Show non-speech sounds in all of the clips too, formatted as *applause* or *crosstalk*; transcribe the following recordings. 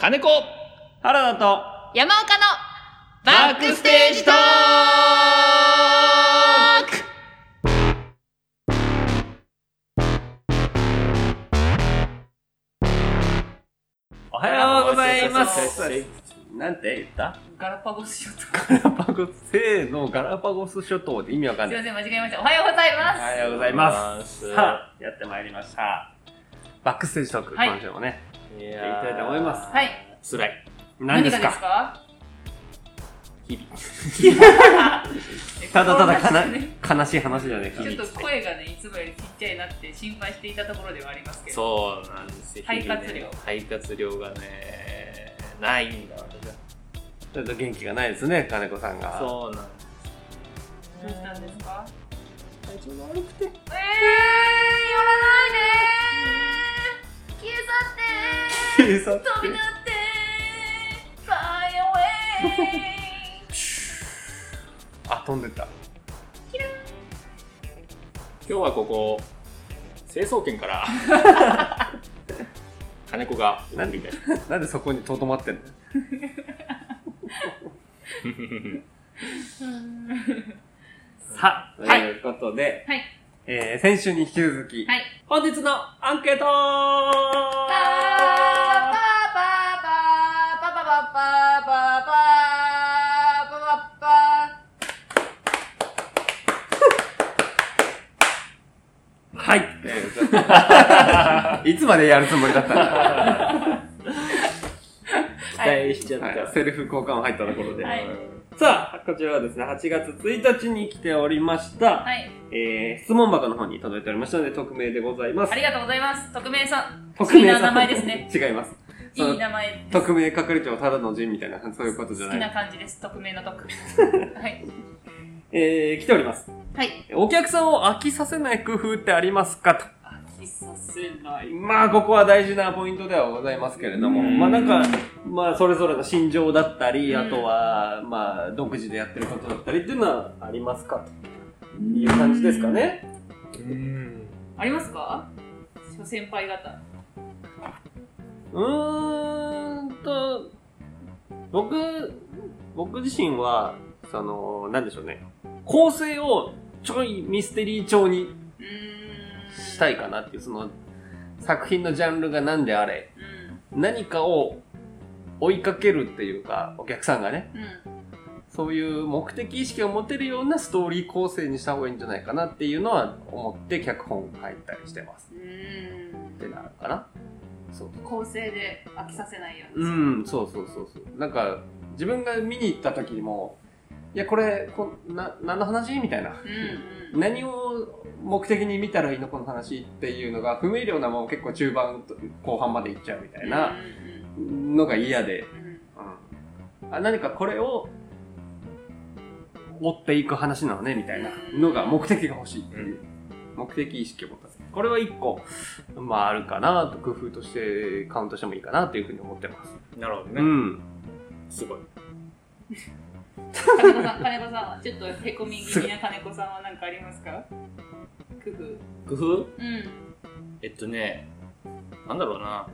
金子。原田と。山岡の。バックステージトーク。おはようございます。はいなんて言ったガラパゴス諸島。ガラパゴス、せーの、ガラパゴス諸島って意味わかんない。すいません間違えました。おはようございます。おはようございます。す。さあ、やってまいりました。バックステージトーク、はい。今週もね。いやりたいと思います。はい。辛い。何ですか？か？日々。*laughs* ただただかなね悲しい話だね、ちょっと声がねいつもよりちっちゃいなって心配していたところではありますけど。そうなんですよ。肺活量。肺活量がねないんだ私はちょっと元気がないですね、金子さんが。そうなんですどうしたんですか？体調が悪くて。えー、寄らないで飛び立って Fly away *laughs* あ、飛んでった。今日はここ成層圏から。*laughs* 金子がなんで、なんでそこにとどまってんの？*laughs* さあ、とはい。いうことで、はいえー、先週に引き続き、はい。本日のアンケートパーパーパーパーパーパーパーパーパーパーパはい。*laughs* いつまでやるつもりだったんだ *laughs* 期待しちゃった、はい、セルフ交換入ったところで。はい。さあ、こちらはですね、8月1日に来ておりました、はいえー、質問箱の方に届いておりましたので、匿名でございます。ありがとうございます。匿名さん。匿名好きな名前ですね。*laughs* 違います。いい名前匿名係長ただの人みたいな、そういうことじゃ好きなない。感じです。匿名の匿 *laughs* はい。えー、来ております。はい。お客さんを飽きさせない工夫ってありますかと。飽きさせない。まあ、ここは大事なポイントではございますけれども、うん。まあなんか、まあ、それぞれの心情だったり、うん。あとは、まあ、独自でやってることだったりっていうのはありますかという感じですかね。うん。ありますか？諸先輩方。うーんと、僕、僕自身は、その、なんでしょうね、構成をちょいミステリー調にしたいかなっていう、その、作品のジャンルが何であれ、うん。何かを追いかけるっていうか、お客さんがね、うんそういう目的意識を持てるようなストーリー構成にした方がいいんじゃないかなっていうのは思って脚本書いたりしてます。うーんってなるかな。そう。構成で飽きさせないようにうん、そうそうそうそう。なんか、自分が見に行った時にも、いや、これ、こな、何の話みたいな。うんうん何を目的に見たらいいのこの話っていうのが不明瞭なまま結構中盤と後半までいっちゃうみたいなのが嫌で、うんうんうん、あ何かこれを追っていく話なのねみたいなのが目的が欲しいっていう、目的意識を持た。せるこれは一個まああるかなと工夫としてカウントしてもいいかなというふうに思ってます、なるほどね、うん。すごい。金子さん金子さんはちょっとへこみ気味な金子さんは何かありますか？工夫。工夫？うん。えっとねなんだろうな。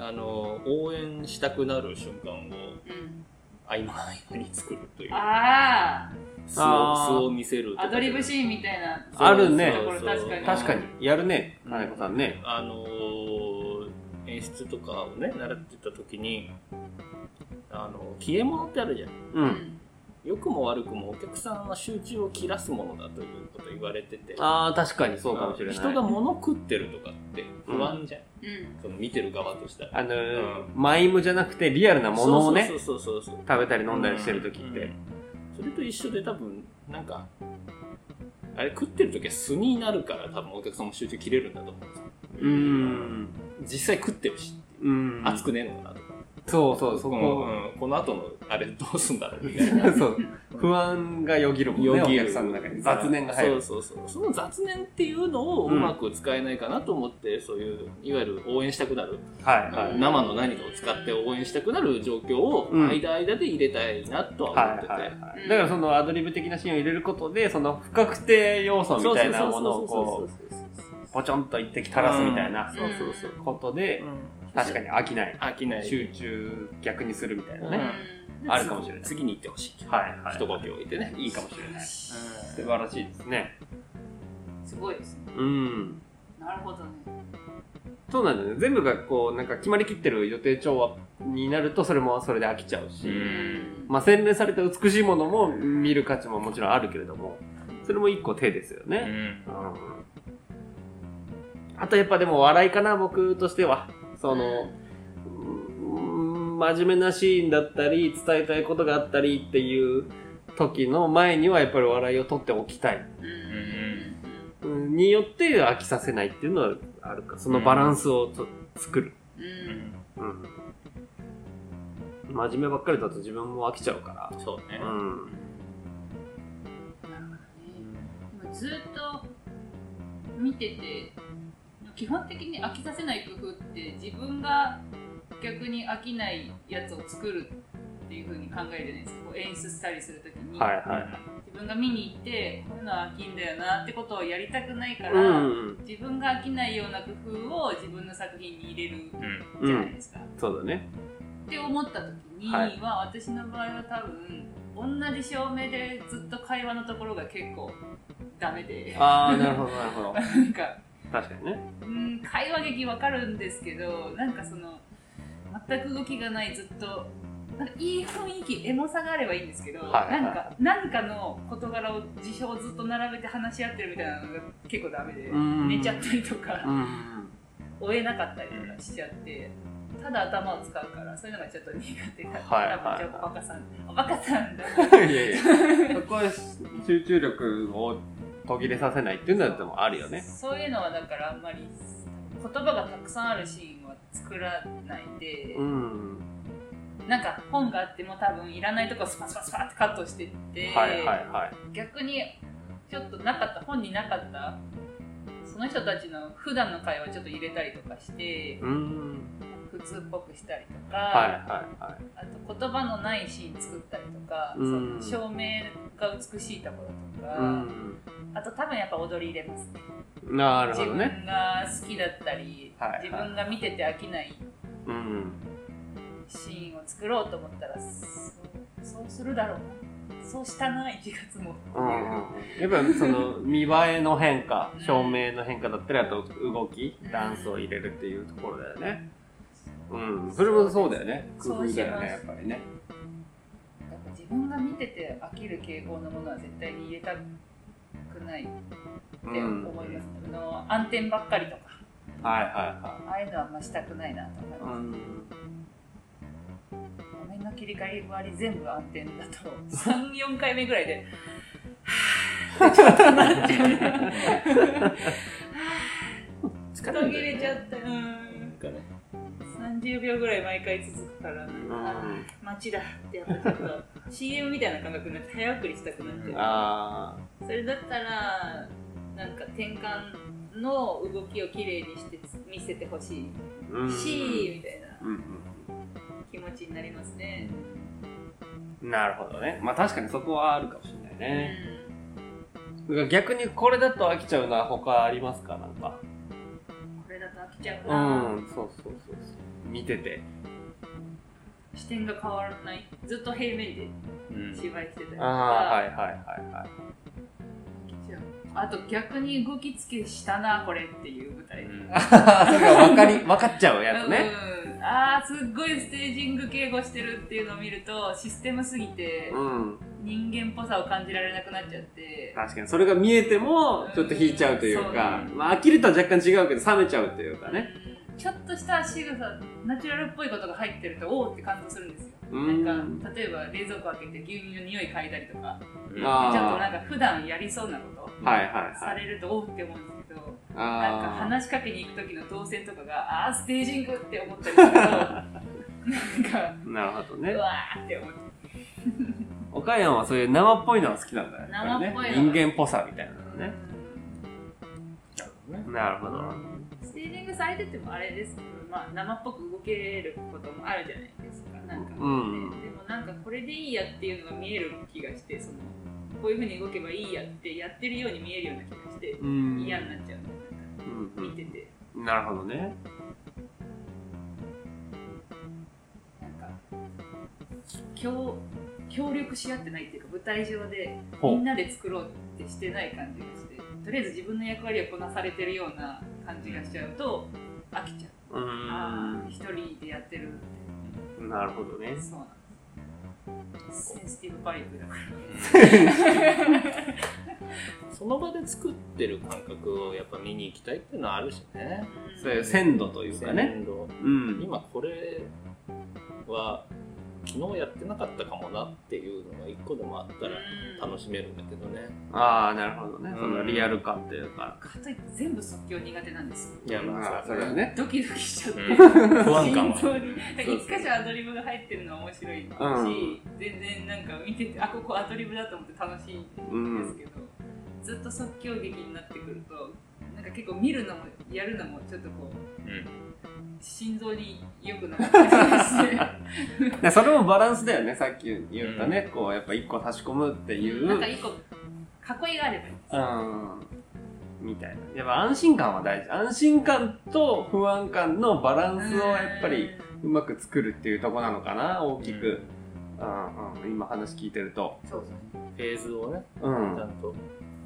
あの応援したくなる瞬間をうん合間合間に作るという。あ素あー。を素を見せるアドリブシーンみたいな。あるね。ところ確かに。確かに。やるね。金子さんね。あのー演出とかをね習ってた時にあの消え物ってあるじゃん。ううん。ん良くも悪くもお客さんは集中を切らすものだということを言われてて。ああ確かにそうかもしれない。人が物食ってるとかって不安じゃん、うん。その見てる側としたらあのーうん。マイムじゃなくてリアルなものをねそうそうそうそうそう。食べたり飲んだりしてる時って、うん。それと一緒で多分なんかあれ食ってる時は素になるから多分お客さんも集中切れるんだと思うんですよ。うーん。実際食ってるしう。ん。熱くねえのかなと。か、そうそうそこ、このう。ん、この後のあれどうすんだろうみたいな。*laughs* そう。不安がよぎるもんねよぎる。お客さんの中に。雑念が入る。そうそうそう。その雑念っていうのをうまく使えないかなと思って、そういういわゆる応援したくなる、はい。はい生の何かを使って応援したくなる状況をうん。間間で入れたいなとは思ってて、はいはいはい。だからそのアドリブ的なシーンを入れることでその不確定要素みたいなものをこう。ポチョンと一滴垂らすみたいなうん。そうそうそう。ことで、うん確かに飽きない。飽きない集中逆にするみたいなうね。うんあるかもしれない。次に行ってほしいはいはい。一呼吸置いてねいいかもしれない。素うん晴らしいですね。すごいですねうん。なるほどねそうなんだよね。全部がこう、なんか決まりきってる予定調和になると、それもそれで飽きちゃうし、うんまあ洗練された美しいものも見る価値ももちろんあるけれども、それも一個手ですよね。うんうんあとやっぱでも笑いかな、僕としては。その、うん真面目なシーンだったり、伝えたいことがあったりっていう時の前にはやっぱり笑いを取っておきたい。によって飽きさせないっていうのはあるか。そのバランスをと作る。うんうん。真面目ばっかりだと自分も飽きちゃうから。そうねうん。ずっと見てて基本的に飽きさせない工夫って自分が逆に飽きないやつを作るっていう風に考えるじゃないですか。こう演出したりするときに、はいはい。自分が見に行ってこういうのは飽きんだよなってことをやりたくないから、うんうん自分が飽きないような工夫を自分の作品に入れるうん。じゃないですか、そうだね。って思った時には、はい私の場合は多分同じ照明でずっと会話のところが結構ダメで。ああ、なるほどなるほど。な *laughs* んか確かにね。うん会話劇わかるんですけどなんかその全く動きがないずっとなんかいい雰囲気エモさがあればいいんですけど、はいはいなんか何かの事柄を事象をずっと並べて話し合ってるみたいなのが結構ダメでうん。寝ちゃったりとか、うん。追えなかったりとかしちゃってただ頭を使うからそういうのがちょっと苦手だったはいはいゃあおバカさんおバカさんだ。*laughs* いやいや、そこは集中力を途切れさせないっていうのはでもあるよね。そういうのはだからあんまり言葉がたくさんあるシーンは作らないで、うん。なんか本があっても多分いらないとこスパスパスパってカットしてって、はいはいはい。逆にちょっとなかった本になかったその人たちの普段の会話をちょっと入れたりとかしてうん。普通っぽくしたりとか、はいはいはい。あと言葉のないシーン作ったりとか、うんその照明が美しいところとか、うん。あと多分やっぱ踊り入れますねなるほ自どね。分が好きだったり、はいはい自分が見てて飽きないうん。シーンを作ろうと思ったらそうそうするだろうなそうしたな1月もうんやっぱその見栄えの変化、*laughs* 照明の変化だったり、あと動き、ダンスを入れるっていうところだよね。うん。それもそうだよね。工夫だよね、やっぱりね。自分が見てて飽きる傾向のものは絶対に入れたくないってうん。思います、あの暗転ばっかりとかはいはいはああいうのはあんましたくないなと思いい。ます、うん。画面の切り替え割り全部暗転だと34回目ぐらいではぁーってちょっとなっちゃう疲途切れちゃった30秒ぐらい毎回続くからなんか、うんあー待ちだってやっぱちょっと *laughs* CM みたいな感覚になって早送りしたくなっちゃうあそれだったらなんか転換の動きをきれいにして見せてほしいあ。うん。し、みたいなうん気持ちになりますね、うん。なるほどね。まあ確かにそこはあるかもしれないね。うだから逆にこれだと飽きちゃうのは他ありますか？なんか。ん、これだと飽きちゃううな、ん、そうそうそうそう。見てて。視点が変わらないずっと平面でうん芝居してたりとか、ああ、はいはいはいはい。あと逆に動きつけしたなこれっていう舞台、うんあ *laughs* それが分かり、分かっちゃうやつね。うん、あーすっごいステージング敬語してるっていうのを見るとシステムすぎてうん。人間っぽさを感じられなくなっちゃって確かに、それが見えても、ちょっと引いちゃうというか、うんまあ、呆れとは若干違うけど、冷めちゃうというかね。うんちょっとした仕草ナチュラルっぽいことが入ってるとおおって感動するんですよ。うん。なんか例えば冷蔵庫開けて牛乳の匂い嗅いだりとかちょっとなんか普段やりそうなことはいはいはい。されるとおおって思うんですけどなんかあ話しかけに行く時の動線とかがあー。ステージングって思ったりするとなんかあ、*laughs* なるほどね。う。わーって思って。岡山はそういう生っぽいのは好きなんだよね。生っぽい人間っぽさみたいなのね。ね。なるほど。グされててもあれですけど、まあ、生っぽく動けることもあるじゃないですかなんか、うんでもなんかこれでいいやっていうのが見える気がしてそのこういうふうに動けばいいやってやってるように見えるような気がしてうん。嫌になっちゃううん。うん見てて、うん。なるほどね。なんか協協力し合ってないっていうか舞台上で。みんなで作ろうってしてない感じがしてとりあえず自分の役割をこなされてるような感じがしちゃうと飽きちゃう、うああー一人でやってるん。なるほどね。そうなんですセンシティブバイブだから *laughs* その場で作ってる感覚をやっぱ見に行きたいっていうのはあるしね。そういう鮮度というかね。鮮度うん。今これは昨日やってなかったかもなっていうのが一個でもあったら楽しめるんだけどね。ああ、なるほどね。うん。そのリアル感というか。かといって全部即興苦手なんですよ。いやまあそれはね。ドキドキしちゃって、うん。不安感は。*laughs* 心臓に。一箇所アドリブが入ってるのは面白いし、うん。全然なんか見ててあここアドリブだと思って楽しいんですけど、ずっと即興劇になってくるとなんか結構見るのもやるのもちょっとこううん心臓に良くなかったそれもバランスだよね。さっき言ったね。こう、やっぱ一個差し込むっていう。なんか一個囲いがあればいいですうん。みたいな。やっぱ安心感は大事。安心感と不安感のバランスをやっぱりうまく作るっていうとこなのかな、大きく。うんうん、今話聞いてると。そうそうフェーズをね、うん。ちゃんと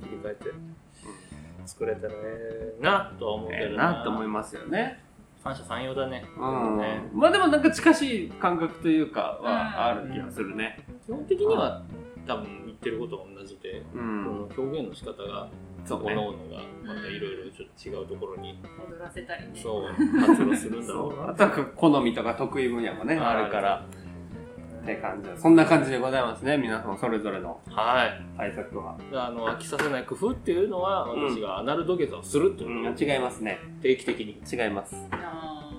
切り替えて作れたらええなとは思うけええどなと思いますよね。三者三様だね。うん。ねまあでもなんか近しい感覚というかはある気がするね。基本的には多分言ってることが同じで、うこのん。表現の仕方がそうね。各々がまたいろいろちょっと違うところに踊らせたりねそう発露するんだろうそう。なあとは好みとか得意分野もね、はいあるから。って感じそんな感じでございますね。皆さんそれぞれのはい対策は。あの飽きさせない工夫っていうのはうん私がアナル土下座をするっていうのを違いますね。定期的に違います。あ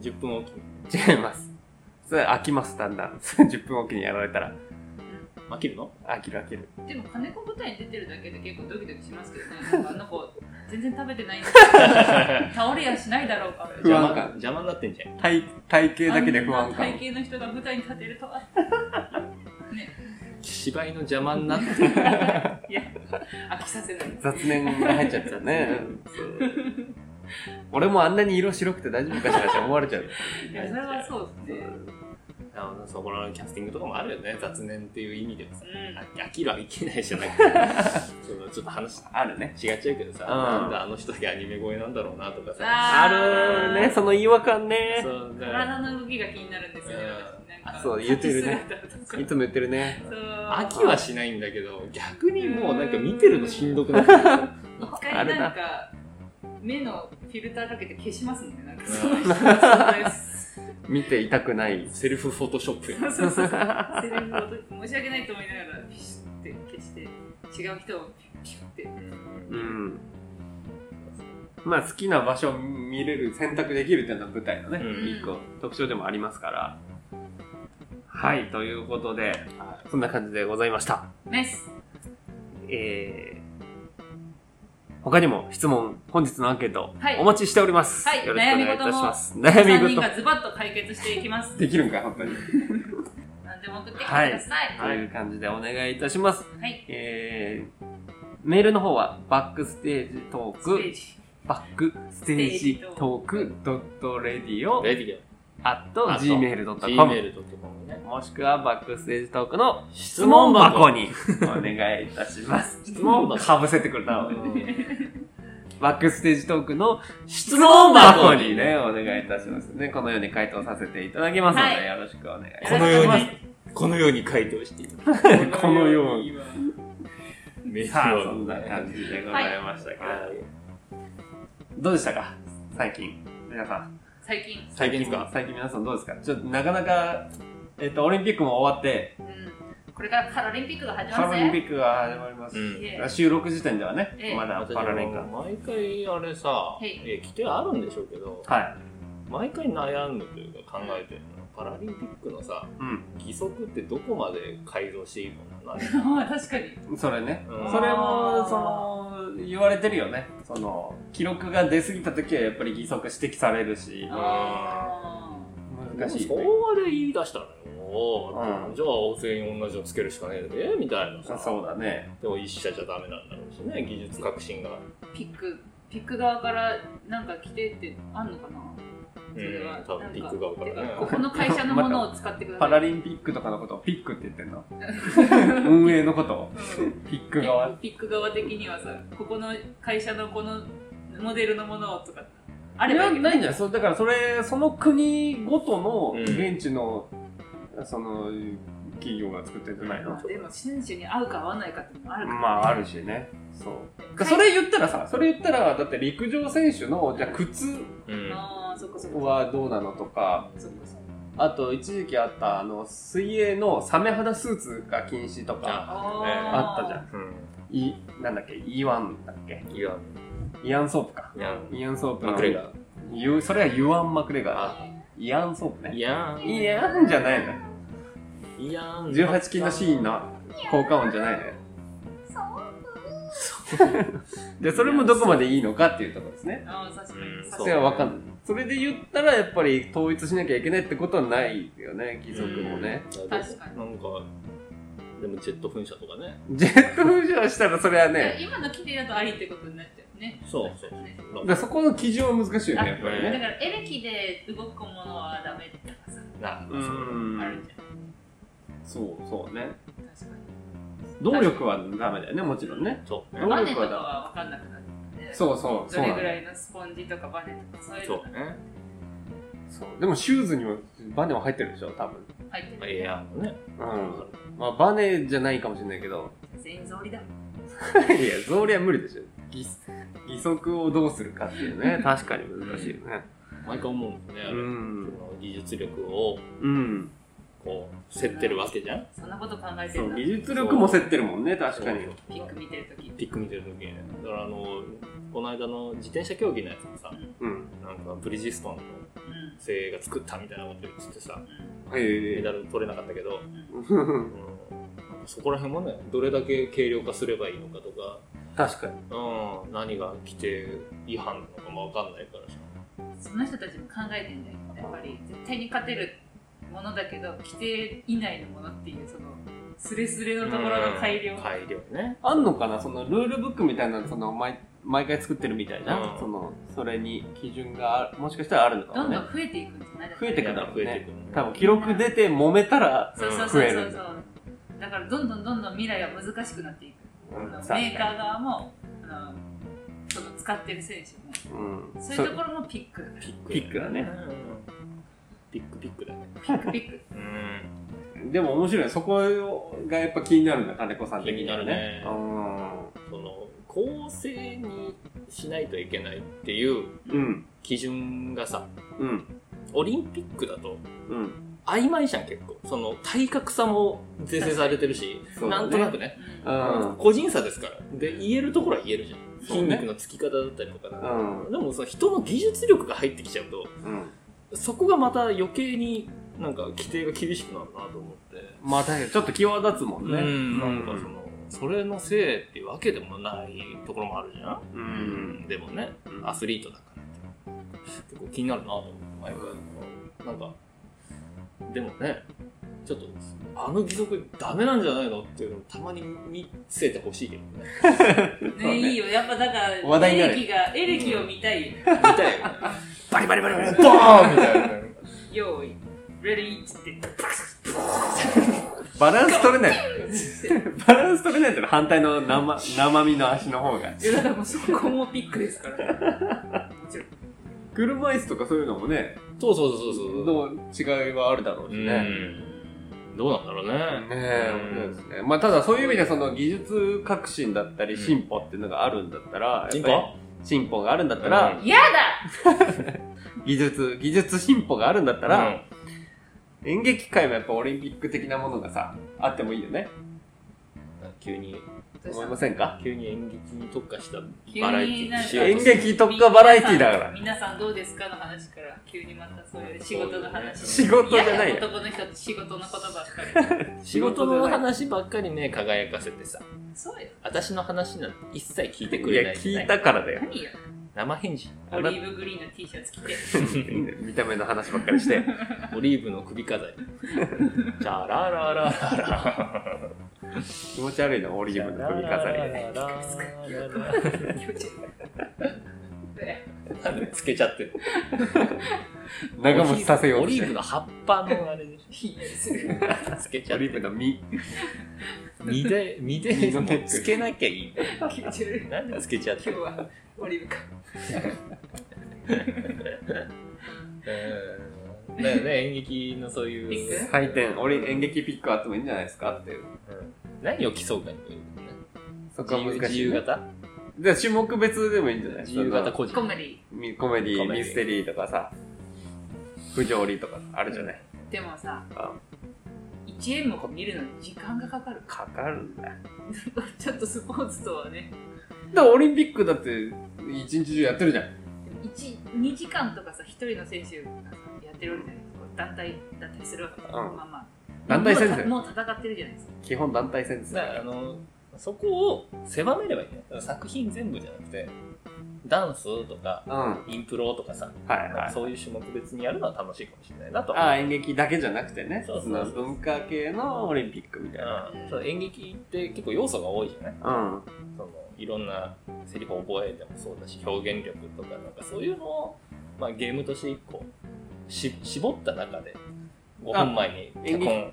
10分おきに違います。*laughs* それ飽きます、だんだん。*laughs* 10分おきにやられたら。飽きるの？飽きる飽きる。ーでも金子舞台に出てるだけで結構ドキドキしますけどね。なんかあの子全然食べてない。んですけど倒れやしないだろうか。不安感邪魔邪魔になってんじゃん。体、体型だけで不安感。体型の人が舞台に立てるとはね。芝居の邪魔になって。いや飽きさせない。雑念が入っちゃったよね。*laughs* 俺もあんなに色白くて大丈夫かしらって思われちゃう。いやそれはそうですねあのそこのキャスティングとかもあるよね。雑念っていう意味でもさ。うん。飽きる飽きないじゃなくて。*laughs* そのちょっと話あるね。違っちゃうけどさ、うん。なんであの人だけアニメ声なんだろうなとかさ。ああるね、その違和感ね。体の動きが気になるんですよね。そう言ってるね。いつも言ってるね。飽きはしないんだけど逆にもうなんか見てるのしんどくなって一回なんか目のフィルターかけて消しますもんね。なんかうん。その人そうです見ていたくない。セルフフォトショップや *laughs* そうそうそうセリフを申し訳ないと思いながらピシッて消して違う人をピュッてうん。まあ好きな場所を見れる、選択できるっていうのは舞台のね、うん一個特徴でもありますから。はい、ということで、そんな感じでございました。ナイスえー、他にも質問、本日のアンケート、はいお待ちしております。はいよろしくお願いいたします。悩3み事。人がズバッと解決していきますできるんかい、本当に。何でも送ってきてくださいという感じでお願いいたします。はいえー、メールの方は、バックステージトーク、バックステージトークドットレディオレディアットあと gmail.com gmail.com ね。もしくはバックステージトークの質質問問箱箱にお願いいたします。質問箱。かぶせてくれたのバックステージトークの質質問問箱にね、お願いいたしますね。このように回答させていただきますので、はい。よろしくお願いします。このようにこのように回答している *laughs* このように。メ *laughs* さあ、そんな感じでございましたけど、はい。どうでしたか？最近。皆さん。最近。最近ですか？最近皆さんどうですか？ちょっとなかなか、えっと、オリンピックも終わって、うん。これからパラリンピックが始まるパラリンピぜックが始まります。うん。収録時点ではね、ええ。まだパラリンカ。毎回あれさ、はい。え規定あるんでしょうけど、はい。毎回悩むというか考えてるのパラリンピックのさうん。義足ってどこまで改造していいのかなまあ *laughs* 確かにそれね。うんそれも、その、言われてるよね。その、記録が出過ぎた時はやっぱり義足指摘されるし、あ難しいそ。こまで言い出したのよ、うんじゃあ全員同じのつけるしかねえでみたいなさそうだね。でも一社じゃダメなんだろうしね技術革新がーピックピック側からなんか来てってあんのかな？それはうん多分ピック側からねここの会社のものを使ってください。パラリンピックとかのことをピックって言ってんの？*laughs* 運営のこと？をピック側？ピック側的にはさここの会社のこのモデルのものをとかあればいいけど。ないんじゃない。そうだからそれその国ごとのうん。現地の、その企業が作ってるんじゃないの、まあでも選手に合うか合わないかっていうのもあるから、まああるしね。そう。それ言ったらさそれ言ったらだって陸上選手のじゃあ靴うんはどうなのとか。あと一時期あったあの水泳のサメ肌スーツが禁止とか。ああったじゃん。うん。いなんだっけ？イワンだっけ？いやイアンソープか。イアン。ソープの。マクレガゆそれはユアン・マクレガーあ。イアンソープね。いやイアンじゃないのいや18禁のシーンの効果音じゃないのよじゃあそれもどこまでいいのかっていうところですね。あー確かに。うん。それは分かんない。それで言ったらやっぱり統一しなきゃいけないってことはないよね義足もね。確かに。なんかでもジェット噴射とかね。ジェット噴射したらそれはね。今の規定だとありってことになっちゃうね。そうそうねだそこの基準は難しいよねやっぱりね。だからエレキで動くものはダメとかさなうーんあるじゃん。そうそうね。確か動力はダメだよねもちろんね。そうね。にバネとか動力はだは分かんなくなるねそうそうどれぐらいのスポンジとかバネとかそういうのそう。ねそう。でもシューズにもバネは入ってるでしょ多分。入ってる。エアーのね。うん。まあバネじゃないかもしれないけど。全員草履だ。*laughs* いや草履は無理でしょ。義義足をどうするかっていうね。*laughs* 確かに難しいよね。毎回思うんですねあうれん技術力を。うんこう競ってるわけじゃん？そんなこと考えてるんだ。そう技術力も競ってるもんね確かに。ピック見てるときピック見てる時にだからあのこの間の自転車競技のやつもさうん。なんかブリヂストンのうん精鋭が作ったみたいなこと言っててさメへえ。ダル取れなかったけど、うん。そこら辺もねどれだけ軽量化すればいいのかとか、確かに。うん、何が規定違反なのかも分かんないからさ。その人たちも考えてんだよやっぱり。絶対に勝てるものだけど規定以内のものっていうそのスレスレのところの改良。うん改良ね。あんのかな？そのルールブックみたいなのその毎毎回作ってるみたいじゃん、うん。そのそれに基準があもしかしたらあるのかもね。どんどん増えていくんじゃない増えてくだかんだていく多分記録出て揉めたらそうそうそう増そう。そうえる。んだだからどんどんどんどん未来は難しくなっていく。うんメーカー側もあのその使ってる選手も。うん。そういうところもピックピッピックだねピックピックだね。ピックピック。うん。でも面白いそこがやっぱ気になるんだ金子さん的には気になるね。うその公正にしないといけないっていう基準がさうん。オリンピックだとうん。曖昧じゃん結構。その体格差も是正されてるし、ね。なんとなくね、うん。個人差ですから。で言えるところは言えるじゃん、筋肉のつき方だったりとか、うん。でもその人の技術力が入ってきちゃうとうんそこがまた余計になんか規定が厳しくなるなと思って、まあ確かにちょっと際立つもんね。うん。なんかそのそれのせいっていうわけでもないところもあるじゃん、うん。でもねうん。アスリートだから。って結構気になるなと思って毎回なんかでもねちょっとあの義足ダメなんじゃないのっていうのをたまに見せてほしいけどね。*laughs* ねいいよ。やっぱだから話題になる。エレキがエレキを見たい。見たいよね。バリバリバリバリボーンみたいな用意。レディーっつって。バランス取れない。バランス取れないってのは反対の生生身の足の方が。いやだからもうそこもピックですから。もちろん車椅子とかそういうのもねそうそうそうそうどう。違いはあるだろうしうねんどうなんだろうね。ねですね。まあ、ただそういう意味でその技術革新だったり進歩っていうのがあるんだったら、進やっぱり歩進歩があるんだったら、うん。や *laughs* だ技術、技術進歩があるんだったら、演劇界もやっぱオリンピック的なものがさ、あってもいいよね。うん急に思いませんか？急に演劇に特化した急バラエティーしようと演劇特化バラエティだから。皆さんどうですか？の話から急にまたそういう仕事の話。仕事じゃない男の人って仕事のことばっかり仕事の話ばっかりね *laughs* 輝かせてさ。そうよ。私の話なんて一切聞いてくいや、れない。聞いたからだよ。何よ。生返事。オリーブグリーンの T シャツ着て。*laughs* 見た目の話ばっかりして。*laughs* オリーブの首飾り。チャラララララ気持ち悪いの、オリーブの首飾り。ラララララ気持ち悪いな *laughs* んでつけちゃってる長持ちさせようオリーブの葉っぱのあれでし。ょつけちゃオリーってるブの実。身で身でつけなきゃいい気持ち悪い。なんでつけちゃってる今日はオリーブか。うんだよね演劇のそういう *laughs* 採点、俺演劇ピックあってもいいんじゃないですかっていう。うん何を競うかによるよねそこは難しい、ね。自由型じゃあ種目別でもいいんじゃない？自由型個人コメディ。みコメディコメディミステリーとかさ、不条理とかあるじゃない？でもさ、あ1演目見るのに時間がかかる。かかるんだよ。*laughs* ちょっとスポーツとはね。だからオリンピックだって一日中やってるじゃん。1、2時間とかさ、1人の選手がさやってるわけじゃない？ですか。団体だったりするわけで、んまあまあ。団体戦ですよもう戦ってるじゃないですか。基本団体戦ですだからあのそこを狭めればいいね作品全部じゃなくてダンスとかうん。はインプロとかさ、いはい。そういう種目別にやるのは楽しいかもしれないなとああ、演劇だけじゃなくてね。そうそうそうその文化系のオリンピックみたいな。うんそう演劇って結構要素が多いじゃない？うん。そのいろんなセリフを覚えてもそうだし表現力とかなんかそういうのを、まあ、ゲームとして一個し絞った中で5分前に演劇脚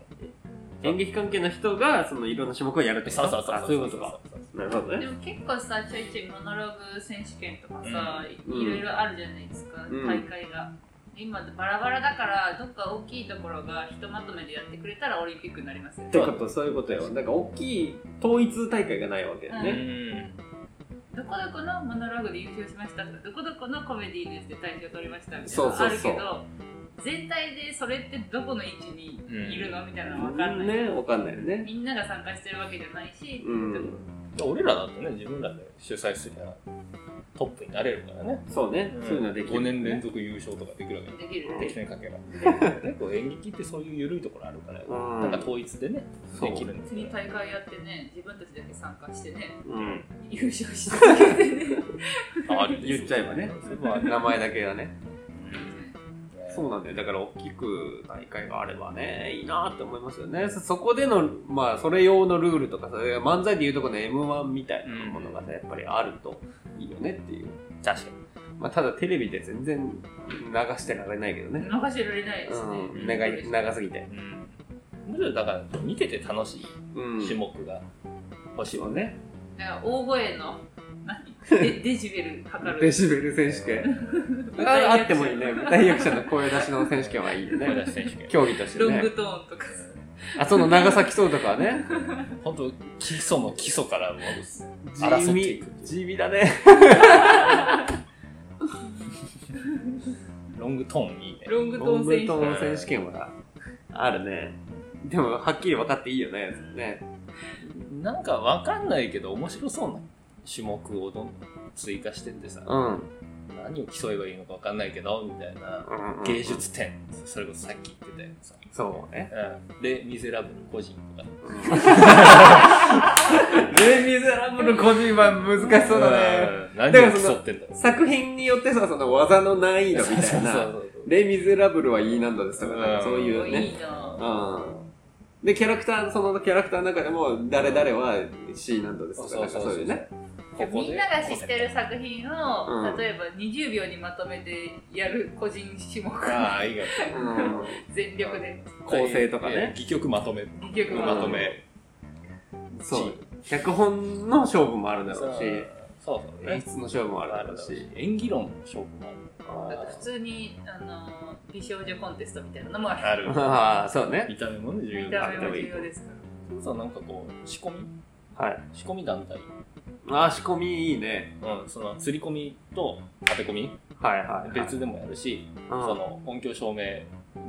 演劇関係の人がそのいろんな種目をやるってことそうそうそうあそういうことか。なるほどね。でも結構さ、ちょいちょいモノローグ選手権とかさ、うんいろいろあるじゃないですか、うん大会が。今バラバラだからどっか大きいところがひとまとめでやってくれたらオリンピックになりますよねってこと、そういうことよ。だから大きい統一大会がないわけだうね。んどこどこのモノローグで優勝しましたとかどこどこのコメディーですで大賞取りましたみたいなのあそうそうそうるけど全体でそれってどこの位置にいるのみたいなの分かんない、ね、わかんないよね。みんなが参加してるわけじゃないし、うん。俺らだってね自分らで主催すりゃトップになれるからね。そうね。そういうのはできる。5年連続優勝とかできるわけでできる適当にかけば。結構演劇ってそういう緩いところあるから、うん。なんか統一でねできるんです次よ大会やってね自分たちだけ参加してねうん。優勝してね。*laughs* あ言っちゃえばね。それもある。名前だけがね。ねそうなんだよ。だから大きく大会があればね、いいなって思いますよね。そそこでの、まあ、それ用のルールとか、それ漫才でいうとこの M1 みたいなものがね、やっぱりあるといいよねっていう。確かまあ、ただテレビで全然流してられないけどね。流してられないですね、うん。長い、長すぎて。に、うん、むしろだから見てて楽しいうん。種目が欲しいそうね。大声の何？デデジベル測るデシベル選手権。ああってもいいね。舞台役者の声出しの選手権はいいよ声出ね。し選手権競技としてねロング。トーンとかあ、その長崎そうとかはね。本当基礎の基礎からもう地争ってい味く、地味だね。ロングトーンいいねロングトーン選手トーン選手権はあるね。でも、はっきり分かっていいよね。ね。なんかわかんないけど面白そうな種目をどんどん追加してってさ、うん。何を競えばいいのかわかんないけどみたいなうんうん芸術点それこそさっき言ってたよさ、そうね。うん、でミゼラブル個人とか *laughs* レ・ミゼラブル個人は難しそうだね。うん何を競ってんだろう作品によってさ、その技の難易度みたいな。レ・ミゼラブルは E 難度ですとか、なんかそういういね。いなうん。で、キャラクター、そのキャラクターの中でも、誰々は C 難度ですとか、なんかそういうね。ここでみんなが知ってる作品を、うん。例えば20秒にまとめてやる個人種目。ああいいよう。ん。*laughs* 全力で。構成とかね。戯曲まとめ。戯曲ままとめ。そう。脚本の勝負もあるだろうし、そう。そうね。演出の勝負もあるだあるしろうし。演技論の勝負もあだって普通にあの美少女コンテストみたいなのもある。るある。*laughs* ああ、そうね。見た目もね重要見だた目も重要ですかそうなんかこう仕込み？はい。仕込み団体ああ、仕込みいいね。うん、その釣り込みと当て込みはいはい、はい。別でもやるし、うんその音響照明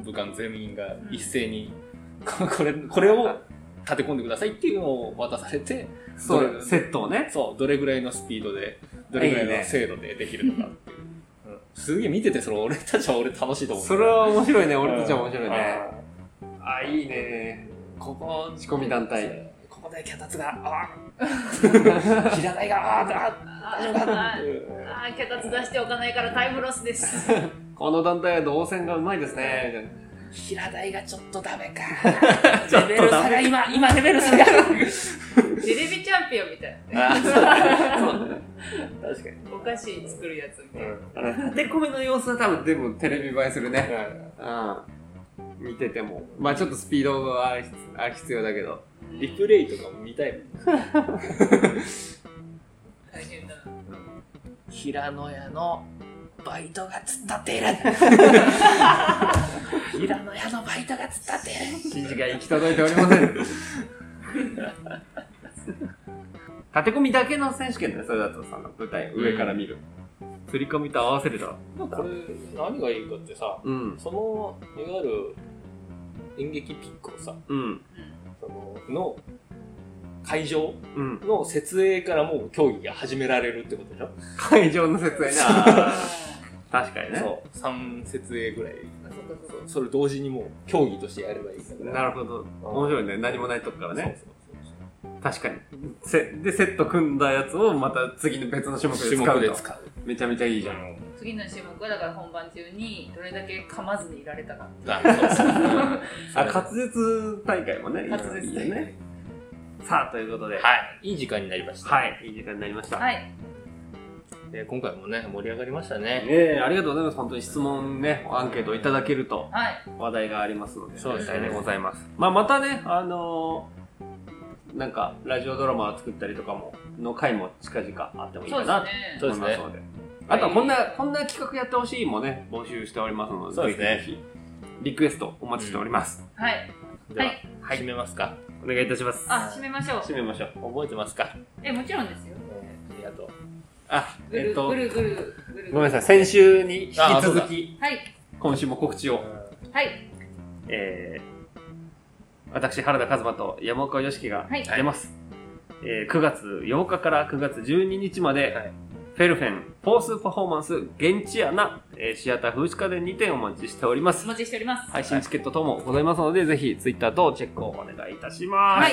部官全員が一斉に、*laughs* これこれを立て込んでくださいっていうのを渡されてそう、セットをね。そうどれぐらいのスピードでどれぐらいの精度でできるのかっていううんすげえ見ててそれ俺たちは俺楽しいと思うそれは面白いね。俺たちは面白いね。ああ、いいね。ここ仕込み団体。ここで脚立があ平台があーああ大丈夫かああ脚立出しておかないからタイムロスですこの団体は動線がうまいですね。平台がちょっとダメか。レベル差が今、今レベル差が。テレビチャンピオンみたいなね。そうね。確かに。お菓子作るやつみたいな。あの立て込みの様子は多分でもテレビ映えするね。うん。見てても。まあちょっとスピードがあるある必要だけど。リプレイとかも見たいもん。大変だな。平野屋のバイトが突っ立っている。*laughs* 平野屋のバイトが突っ立っている。指示が行き届いておりません。立て込みだけの選手権だね、それだとさ、舞台上から見る。釣り込みと合わせると。これ、何がいいかってさ、うん。その、いわゆる演劇ピックをさ、うん。その、の会場うん。の設営からもう競技が始められるってことでしょ？会場の説明ね。あー *laughs* 確かにね。そう。3設営ぐらい。あ、それ同時にもう競技としてやればいいから。なるほど。面白いね。何もないとこからね。そうそうそう確かに。せで、セット組んだやつをまた次の別の種目で使うと。種目で使う。めちゃめちゃいいじゃん。次の種目はだから本番中にどれだけ噛まずにいられたか。*laughs* あ、滑舌大会もね。滑舌大会ね。さあ、ということで。はい。いい時間になりました。はい。いい時間になりました。はい。で今回もね、盛り上がりましたね。ねえ、ありがとうございます。本当に質問ね、アンケートいただけるとはい。話題がありますので、そうですねございます。まあ、またね、あのーなんか、ラジオドラマを作ったりとかも、の回も近々あってもいいかですね。なと思いますので。あとはこんな、こんな企画やってほしいもね、募集しておりますので、そうですねぜひぜひ、リクエストお待ちしております。はい。では、はい始めますか。お願いいたします。あ、締めましょう。締めましょう。覚えてますか？え、もちろんですよ。ありがとう。あ、えっとぐ、るぐるぐる。ごめんなさい。先週に引きあそうだ続き、はい。今週も告知を。はい。えー、私、原田和馬と山岡良樹がはい出ます。えー9月8日から9月12日まで、はいフェルフェン、フォースパフォーマンス、現地アナ、えーシアター風刺家電にてお待ちしておりますお。待ちしております。配信チケット等もございますので、ぜひツイッターとチェックをお願いいたします。はい。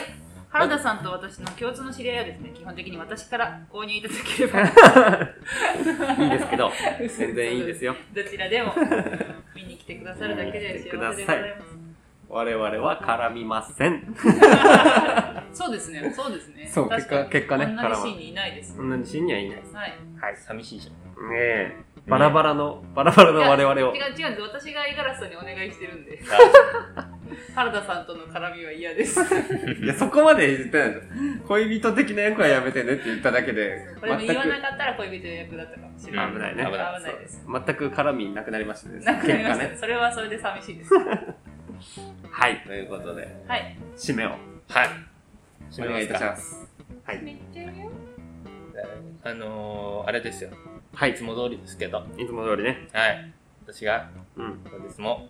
原田さんと私の共通の知り合いはですね、基本的に私から購入いただければ、*laughs* いいですけど、全然いいですよ。どちらでも見に来てくださるだけで幸せでございます。我々は絡みません。*laughs* *laughs* そうですね、そうですね。そう結果結果ね同じシーンにいないです。そんなに死にはいないです。はい。はい。寂しいじゃん。ねえ、バラバラの、バラバラの我々を違。う違うんです。私が五十嵐さんにお願いしてるんで、*laughs* 原田さんとの絡みは嫌です。いや、そこまで言ってないです。恋人的な役はやめてねって言っただけで、これも言わなかったら恋人役だったかもしれない。危ないね危ないです。全く絡みなくなりましたね。なくなりました、結それはそれで寂しいです。*laughs* はい。ということで、はい。締めをはい。お願いいたします。はい。めっちゃよ。あのー、あれですよ。はいいつも通りですけど。いつも通りね。はい。私がうん。本日も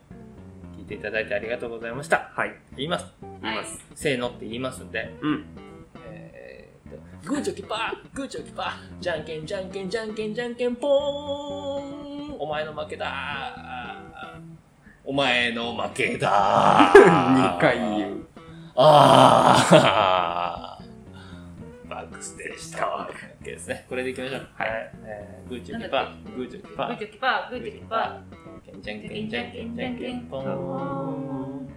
聞いていただいてありがとうございました。はい。言います。言います。せーのって言いますんで。うん。えーと、グーチョキパー、グーチョキパー、じゃんけんじゃんけんじゃんけんじゃんけんぽーん。お前の負けだお前の負けだ *laughs* 2回言う。あー。バックステージトーク。OK ですね。これでいきましょう。はい。えーグーチョキパー、グーチョキパーグー。チョキパー、グーチョキパじゃんけんじゃんけんじゃんけんぽーん。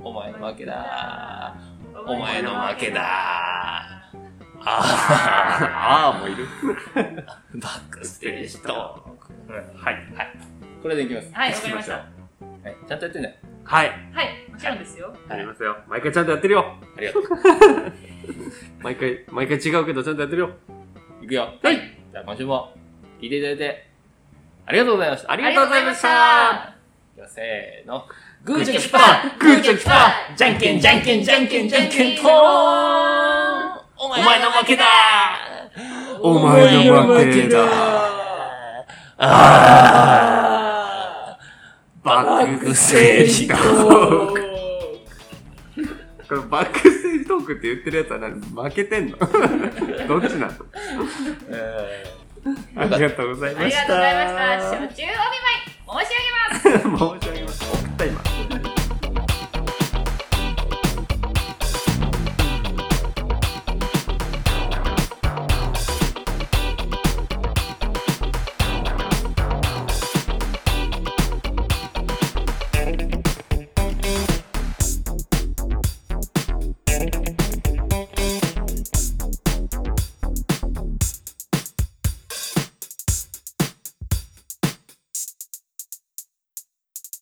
お前の負けだー。お前の負けだあああ、もういる。ー。*laughs* バックステージトーク。はい。はい。これでいきます。はい、わかりました。はい。ちゃんとやってね。はい。はい、もちろんですよ。やりますよ。毎回ちゃんとやってるよ。ありがとう。*laughs* 毎回、毎回違うけどちゃんとやってるよ。いくよ。はい。じゃあ今週も聞いていただいて、ありがとうございました。ありがとうございました。ではせーの。グーチョキパーグーチョキパーじゃんけんじゃんけんじゃんけんじゃんけんぽーんお前の負けだお前の負けだあーバックステージトーク。これバックステージトークって言ってるやつは何？負けてんの？*laughs* どっちなの？えありがとうございありましがとうございました。た。初中お見舞い。申し上げます。*laughs* 申し訳